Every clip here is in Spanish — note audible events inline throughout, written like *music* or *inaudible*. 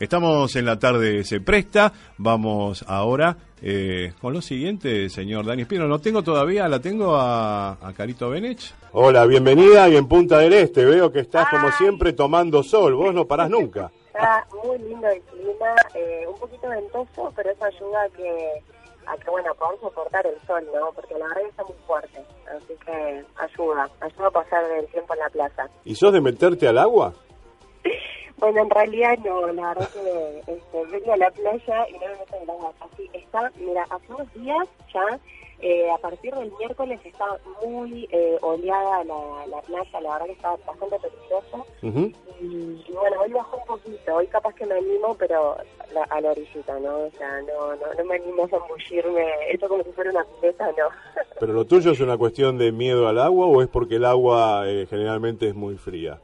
Estamos en la tarde, se presta. Vamos ahora eh, con lo siguiente, señor Dani Espino. No tengo todavía, la tengo a, a Carito Benech. Hola, bienvenida y en Punta del Este. Veo que estás como siempre tomando sol. Vos no parás nunca. *laughs* Está muy lindo el clima, eh, un poquito ventoso, pero eso ayuda a que, a que, bueno, podamos soportar el sol, ¿no? Porque la verdad está muy fuerte, así que ayuda, ayuda a pasar el tiempo en la plaza. ¿Y sos de meterte al agua? Bueno, en realidad no, la verdad que este, vengo a la playa y no me meto en el agua. Así está, mira, hace unos días ya, eh, a partir del miércoles está muy eh, oleada la, la playa, la verdad que está bastante peligrosa. Y, y bueno, hoy bajó un poquito, hoy capaz que me animo, pero la- a la orillita, ¿no? O sea, no, no, no me animo a zambullirme, esto como si fuera una pileta, no. ¿Pero lo tuyo es una cuestión de miedo al agua o es porque el agua eh, generalmente es muy fría?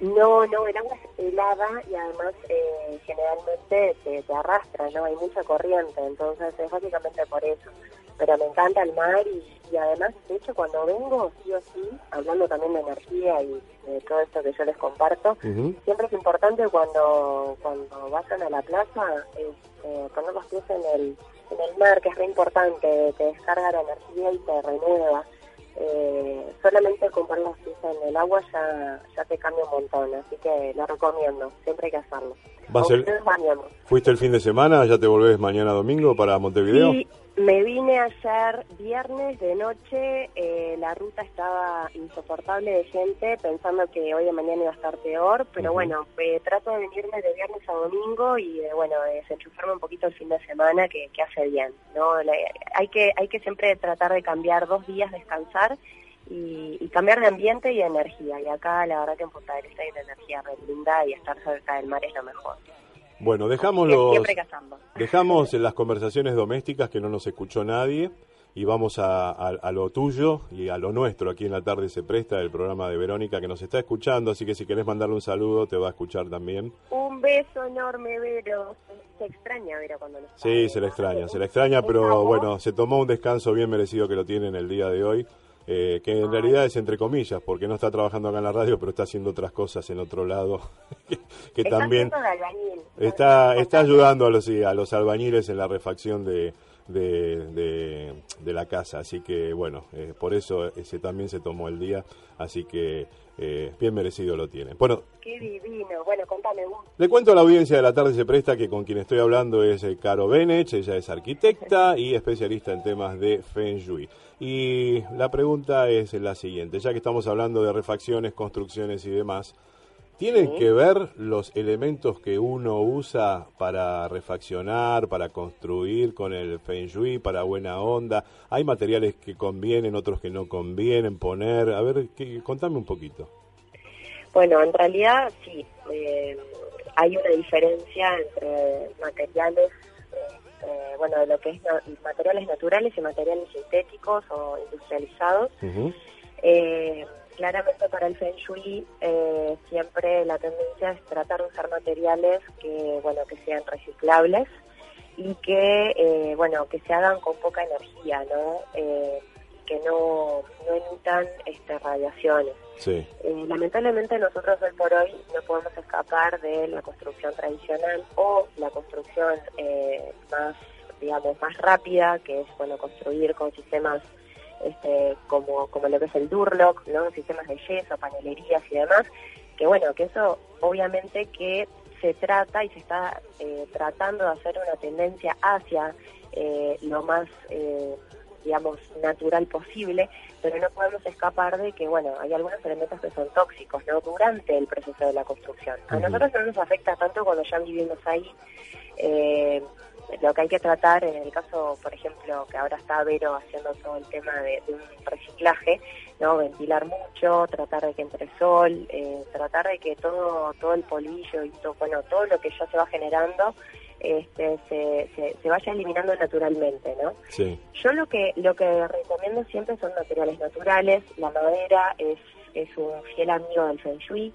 No, no, el agua es helada y además eh, generalmente te, te arrastra, ¿no? Hay mucha corriente, entonces es básicamente por eso. Pero me encanta el mar y, y además, de hecho, cuando vengo, sí o sí, hablando también de energía y de todo esto que yo les comparto, siempre es importante cuando cuando vayan a la plaza eh, poner los pies en el, en el mar, que es re importante, te descarga la energía y te renueva. Eh, solamente con poner los pies en el agua ya, ya te cambia un montón, así que lo recomiendo, siempre hay que hacerlo. ¿Vas el- Ustedes bañamos. ¿Fuiste el fin de semana? ¿Ya te volvés mañana domingo para Montevideo? Sí, me vine ayer viernes de noche, eh, la ruta estaba insoportable de gente, pensando que hoy de mañana iba a estar peor, pero bueno, eh, trato de venirme de viernes a domingo y de, bueno, de desenchufarme un poquito el fin de semana que, que hace bien, ¿no? La- hay, que, hay que siempre tratar de cambiar dos días, descansar y, y cambiar de ambiente y de energía, y acá la verdad que en Punta del Este hay una energía re linda y estar cerca del mar es lo mejor. Bueno, dejamos los, Siempre cazando. dejamos las conversaciones domésticas que no nos escuchó nadie y vamos a, a- a lo tuyo y a lo nuestro. Aquí en la tarde se presta el programa de Verónica que nos está escuchando, así que si querés mandarle un saludo te va a escuchar también. Un beso enorme, Vero. Se, extraña, Vero, cuando no está. Sí, se le extraña, se le extraña, pero bueno, se tomó un descanso bien merecido que lo tiene en el día de hoy, eh, que en realidad es entre comillas, porque no está trabajando acá en la radio, pero está haciendo otras cosas en otro lado, *laughs* que, que Está también albañil. está, está ayudando a los, sí, a los albañiles en la refacción de, de, de- de la casa, así que bueno, eh, por eso ese también se tomó el día, así que eh, bien merecido lo tiene. Bueno, Qué divino. Bueno, contame vos. le cuento a la audiencia de la tarde se presta que con quien estoy hablando es eh, Caro Benech, ella es arquitecta y especialista en temas de Feng Shui. Y la pregunta es la siguiente, ya que estamos hablando de refacciones, construcciones y demás, ¿tienen que ver los elementos que uno usa para refaccionar, para construir con el Feng Shui, para buena onda? ¿Hay materiales que convienen, otros que no convienen poner? A ver, ¿qué- contame un poquito. Bueno, en realidad sí. eh, hay una diferencia entre materiales, eh, eh, bueno, de lo que es na- materiales naturales y materiales sintéticos o industrializados. Eh, claramente para el Feng Shui eh, siempre la tendencia es tratar de usar materiales que, bueno, que sean reciclables y que, eh, bueno, que se hagan con poca energía, ¿no? Que no, no emitan este, radiaciones. Sí. Eh, lamentablemente nosotros hoy por hoy no podemos escapar de la construcción tradicional o la construcción eh, más, digamos, más rápida, que es, bueno, construir con sistemas este, como, como lo que es el Durlock, ¿no? Sistemas de yeso, panelerías y demás, que bueno, que eso obviamente que se trata y se está eh, tratando de hacer una tendencia hacia eh, lo más, eh, digamos, natural posible, pero no podemos escapar de que, bueno, hay algunos elementos que son tóxicos, ¿no? Durante el proceso de la construcción. A nosotros no nos afecta tanto cuando ya vivimos ahí. Eh, lo que hay que tratar, en el caso, por ejemplo, que ahora está Vero haciendo todo el tema de, de un reciclaje, no ventilar mucho, tratar de que entre sol, eh, tratar de que todo todo el polillo y todo, bueno, todo lo que ya se va generando este, se, se, vaya eliminando naturalmente, ¿no? Sí. Yo lo que lo que recomiendo siempre son materiales naturales. La madera es, es un fiel amigo del feng shui.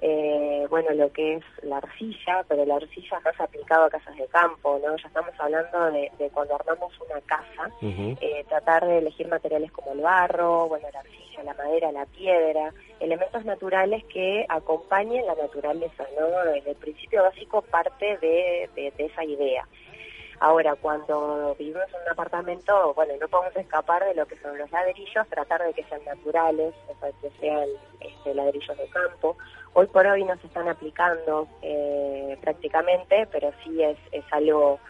Eh, bueno, lo que es la arcilla, pero la arcilla más aplicado a casas de campo, ¿no? Ya estamos hablando de, cuando armamos una casa, eh, tratar de elegir materiales como el barro, bueno, la arcilla, la madera, la piedra, elementos naturales que acompañen la naturaleza, ¿no? el principio básico parte de, de, esa idea. Ahora, cuando vivimos en un apartamento, bueno, no podemos escapar de lo que son los ladrillos, tratar de que sean naturales, o sea, que sean este, ladrillos de campo. Hoy por hoy no se están aplicando eh, prácticamente, pero sí es, es algo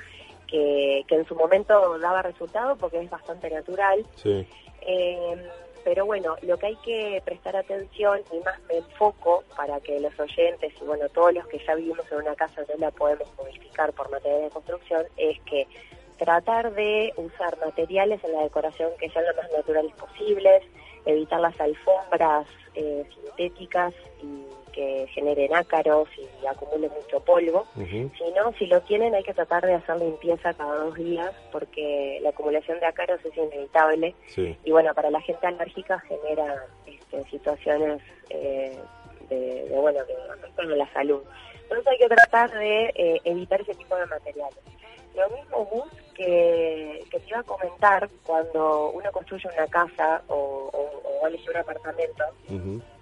que, que en su momento daba resultado porque es bastante natural. Sí. Eh, pero bueno, lo que hay que prestar atención y más me enfoco para que los oyentes y bueno, todos los que ya vivimos en una casa no la podemos modificar por materiales de construcción, es que tratar de usar materiales en la decoración que sean lo más naturales posibles, evitar las alfombras eh, sintéticas y que generen ácaros y acumulen mucho polvo. Si no, si lo tienen hay que tratar de hacer limpieza cada dos días porque la acumulación de ácaros es inevitable. Y bueno, para la gente alérgica genera este, situaciones eh, de, bueno, que afectan a la salud. Entonces hay que tratar de eh, evitar ese tipo de materiales. Lo mismo Gus que, que te iba a comentar cuando uno construye una casa o, o, elige un apartamento,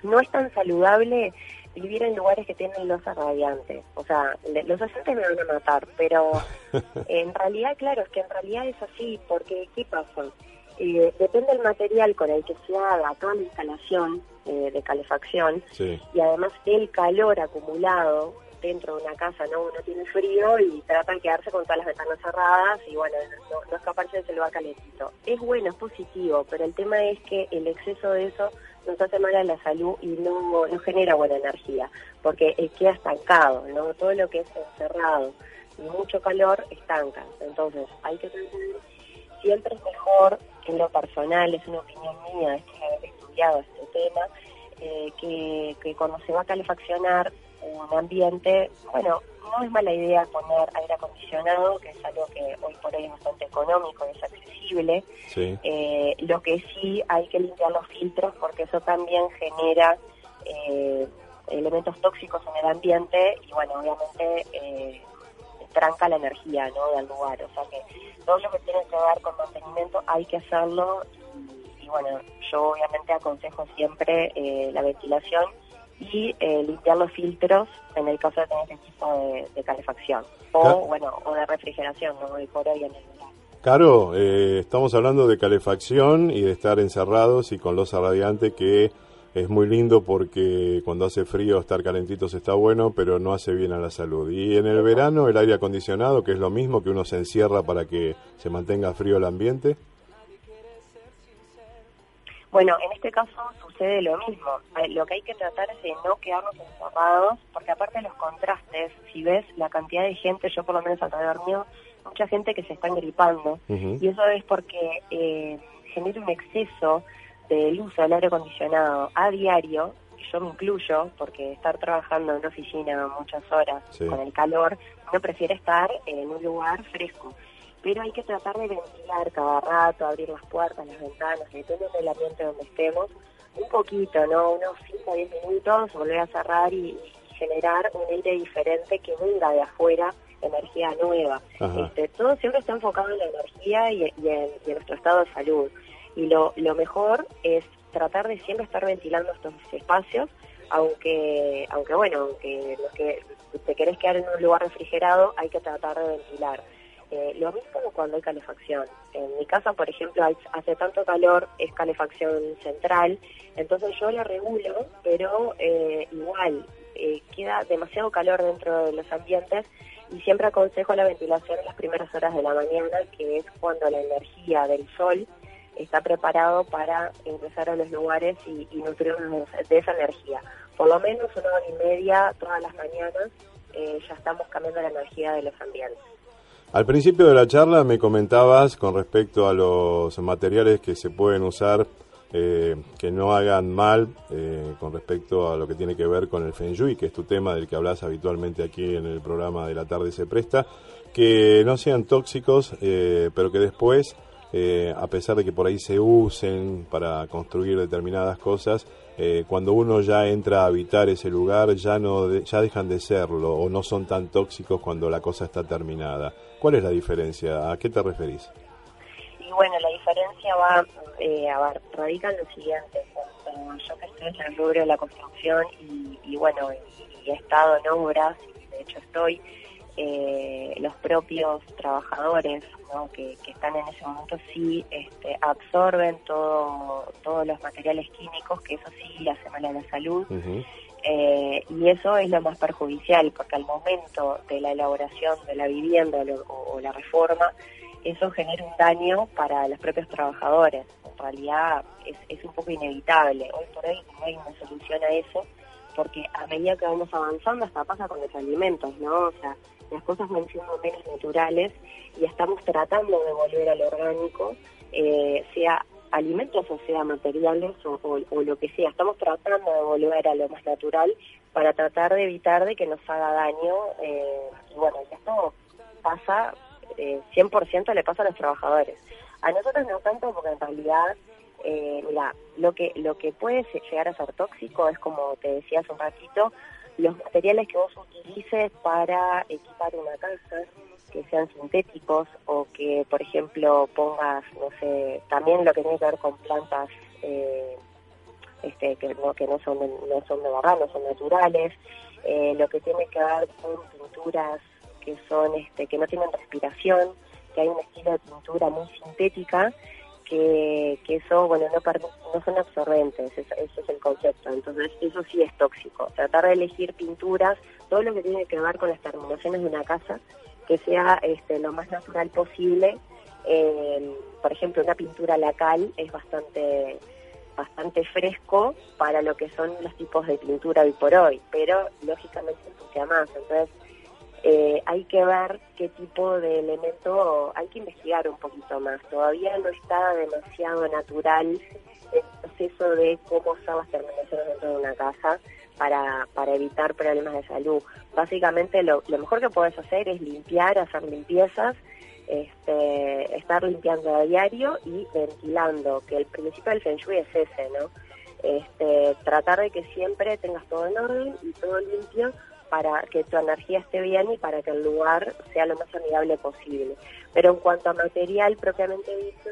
no es tan saludable vivir en lugares que tienen losa radiante. O sea, los oyentes me van a matar, pero *laughs* en realidad, claro, es que en realidad es así, porque ¿qué pasa? Eh, depende del material con el que se haga toda la instalación eh, de calefacción y además el calor acumulado dentro de una casa, ¿no? Uno tiene frío y trata de quedarse con todas las ventanas cerradas y bueno, no, no escaparse se lo va calentito. Es bueno, es positivo, pero el tema es que el exceso de eso nos hace mal a la salud y no, no genera buena energía, porque queda estancado, ¿no? Todo lo que es encerrado y mucho calor estanca. Entonces, hay que tener, siempre es mejor, en lo personal, es una opinión mía, es que haber estudiado este tema, eh, que, que cuando se va a calefaccionar un ambiente, bueno, no es mala idea poner aire acondicionado, que es algo que hoy por hoy es bastante económico, es accesible. Eh, lo que sí hay que limpiar los filtros porque eso también genera eh, elementos tóxicos en el ambiente y bueno, obviamente eh, tranca la energía ¿no? del lugar. O sea que todo lo que tiene que ver con mantenimiento hay que hacerlo y, bueno, yo obviamente aconsejo siempre la ventilación y eh, limpiar los filtros en el caso de tener este tipo de, calefacción o bueno o de refrigeración no hoy por hoy en el Claro, eh, estamos hablando de calefacción y de estar encerrados y con losa radiante que es muy lindo porque cuando hace frío estar calentitos está bueno, pero no hace bien a la salud. Y en el verano el aire acondicionado, que es lo mismo que uno se encierra para que se mantenga frío el ambiente. Bueno, en este caso sucede lo mismo. Eh, lo que hay que tratar es de no quedarnos encerrados, porque aparte de los contrastes, si ves la cantidad de gente, yo por lo menos alrededor mío, mucha gente que se está gripando, y eso es porque eh, genera un exceso del uso del aire acondicionado a diario, y yo me incluyo, porque estar trabajando en una oficina muchas horas con el calor, uno prefiere estar en un lugar fresco pero hay que tratar de ventilar cada rato, abrir las puertas, las ventanas, depende del ambiente donde estemos, un poquito, ¿no? Unos 5 o 10 minutos, volver a cerrar y, generar un aire diferente que venga de afuera energía nueva. Este, todo siempre está enfocado en la energía y, en, nuestro estado de salud. Y lo, lo mejor es tratar de siempre estar ventilando estos espacios, aunque, aunque bueno, aunque los que te querés quedar en un lugar refrigerado, hay que tratar de ventilar. Eh, lo mismo cuando hay calefacción. En mi casa, por ejemplo, hace tanto calor, es calefacción central, entonces yo la regulo, pero eh, igual eh, queda demasiado calor dentro de los ambientes y siempre aconsejo la ventilación en las primeras horas de la mañana, que es cuando la energía del sol está preparado para ingresar a los lugares y, y nutrirnos de esa energía. Por lo menos una hora y media todas las mañanas ya estamos cambiando la energía de los ambientes. Al principio de la charla me comentabas con respecto a los materiales que se pueden usar eh, que no hagan mal eh, con respecto a lo que tiene que ver con el Feng Shui, que es tu tema del que hablas habitualmente aquí en el programa de la tarde se presta, que no sean tóxicos, eh, pero que después, a pesar de que por ahí se usen para construir determinadas cosas, cuando uno ya entra a habitar ese lugar ya no ya dejan de serlo o no son tan tóxicos cuando la cosa está terminada. ¿Cuál es la diferencia? ¿A qué te referís? Y bueno, la diferencia va eh, a radica en lo siguiente. yo que estoy en el rubro de la construcción y, bueno, y, he estado en obras, y de hecho estoy, eh, los propios trabajadores que, están en ese momento sí este, absorben todo, todos los materiales químicos, que eso sí hace mal a la salud. Eh, y eso es lo más perjudicial, porque al momento de la elaboración de la vivienda o la reforma, eso genera un daño para los propios trabajadores. En realidad es, es un poco inevitable. Hoy por hoy no hay una solución a eso, porque a medida que vamos avanzando, hasta pasa con los alimentos, ¿no? O sea, las cosas van siendo menos naturales y estamos tratando de volver al orgánico, eh, sea alimentos o sea materiales o, lo que sea. Estamos tratando de volver a lo más natural para tratar de evitar de que nos haga daño. Eh, y bueno, esto pasa eh, 100% le pasa a los trabajadores. A nosotros no tanto porque en realidad, eh, mira, lo que, lo que puede llegar a ser tóxico es como te decía hace un ratito, los materiales que vos utilices para equipar una casa, que sean sintéticos o que, por ejemplo, pongas, no sé, también lo que tiene que ver con plantas eh, este, que, no, que no son no son de verdad, no son naturales, eh, lo que tiene que ver con pinturas que son este, que no tienen respiración, que hay un estilo de pintura muy sintética, que, que eso, bueno, no, no son absorbentes, eso, es el concepto. Entonces, eso sí es tóxico. Tratar de elegir pinturas, todo lo que tiene que ver con las terminaciones de una casa, que sea este, lo más natural posible. Eh, por ejemplo, una pintura lacal es bastante bastante fresco para lo que son los tipos de pintura hoy por hoy, pero lógicamente ensucia más. Entonces, eh, hay que ver qué tipo de elemento, hay que investigar un poquito más. Todavía no está demasiado natural el proceso de cómo usar las terminaciones dentro de una casa para, para evitar problemas de salud. Básicamente lo, mejor que puedes hacer es limpiar, hacer limpiezas, este, estar limpiando a diario y ventilando, que el principio del Feng Shui es ese, ¿no? Este, tratar de que siempre tengas todo en orden y todo limpio para que tu energía esté bien y para que el lugar sea lo más amigable posible. Pero en cuanto a material propiamente dicho,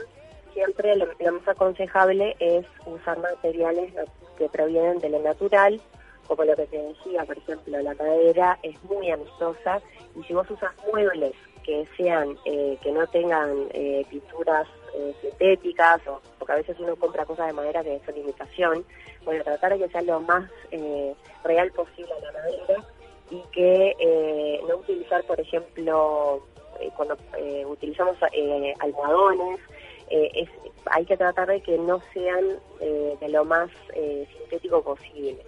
siempre lo, más aconsejable es usar materiales que provienen de lo natural, como lo que te decía, por ejemplo, la madera es muy amistosa y si vos usas muebles que sean, eh, que no tengan eh, pinturas eh, sintéticas, o porque a veces uno compra cosas de madera que son imitación, bueno, tratar de que sea lo más real posible la madera y que eh, no utilizar, por ejemplo, eh, cuando eh, utilizamos almohadones, es, hay que tratar de que no sean de lo más sintético posible.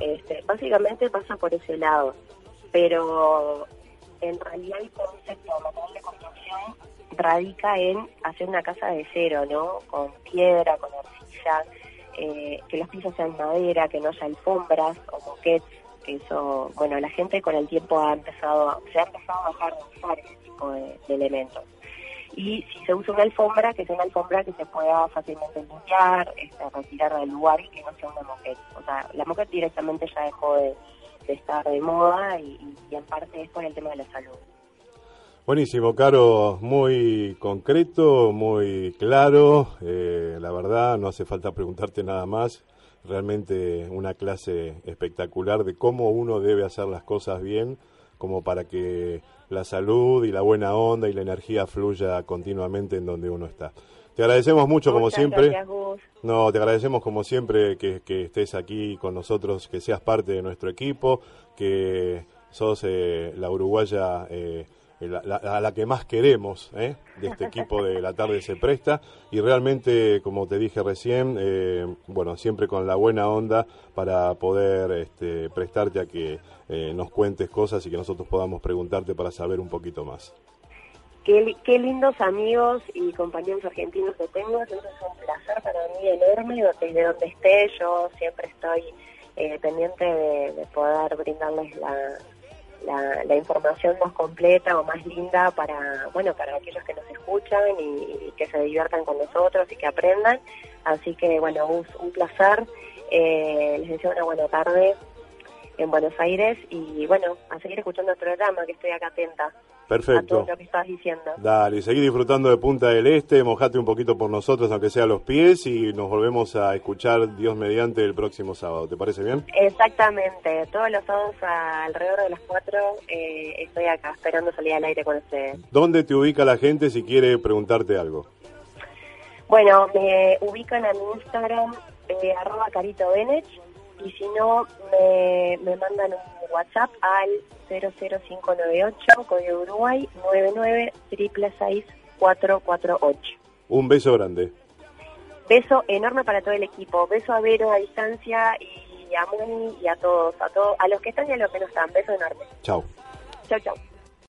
Este, básicamente pasa por ese lado, pero en realidad el concepto de construcción radica en hacer una casa de cero, ¿no? Con piedra, con arcilla, que los pisos sean madera, que no haya alfombras o moquetes eso, bueno, la gente con el tiempo ha empezado, se ha empezado a dejar de usar ese tipo de, elementos. Y si se usa una alfombra, que sea una alfombra que se pueda fácilmente limpiar, este, retirar del lugar y que no sea una moqueta. O sea, la moqueta directamente ya dejó de, estar de moda y, en parte es por el tema de la salud. Buenísimo, Caro, muy concreto, muy claro. Eh, la verdad, no hace falta preguntarte nada más realmente una clase espectacular de cómo uno debe hacer las cosas bien, como para que la salud y la buena onda y la energía fluya continuamente en donde uno está. Te agradecemos mucho como siempre. No, te agradecemos como siempre que, estés aquí con nosotros, que seas parte de nuestro equipo, que sos eh, la uruguaya eh, a la que más queremos ¿eh? de este equipo de La Tarde se presta y realmente, como te dije recién, eh, bueno, siempre con la buena onda para poder este, prestarte a que eh, nos cuentes cosas y que nosotros podamos preguntarte para saber un poquito más. qué, qué lindos amigos y compañeros argentinos que tengo, es un placer para mí enorme, desde donde esté yo siempre estoy eh, pendiente de poder brindarles la, la, la, información más completa o más linda para bueno para aquellos que nos escuchan y, que se diviertan con nosotros y que aprendan. Así que bueno un, un placer. Eh, les deseo una buena tarde en Buenos Aires y bueno a seguir escuchando el programa que estoy acá atenta Perfecto. a todo lo que estás diciendo Dale, seguí disfrutando de Punta del Este, mojate un poquito por nosotros, aunque sea los pies, y nos volvemos a escuchar Dios mediante el próximo sábado. ¿Te parece bien? Exactamente, todos los sábados alrededor de las 4 eh, estoy acá esperando salir al aire con ustedes. ¿Dónde te ubica la gente si quiere preguntarte algo? Bueno, me ubican en Instagram, eh, arroba Carito Benech, y si no, me, me mandan un WhatsApp al 00598, código Uruguay, 99 448. Un beso grande. Beso enorme para todo el equipo. Beso a Vero a distancia y a Moni y a todos, a todos, a los que están y a los que no están. Beso enorme. Chao. Chao, chao.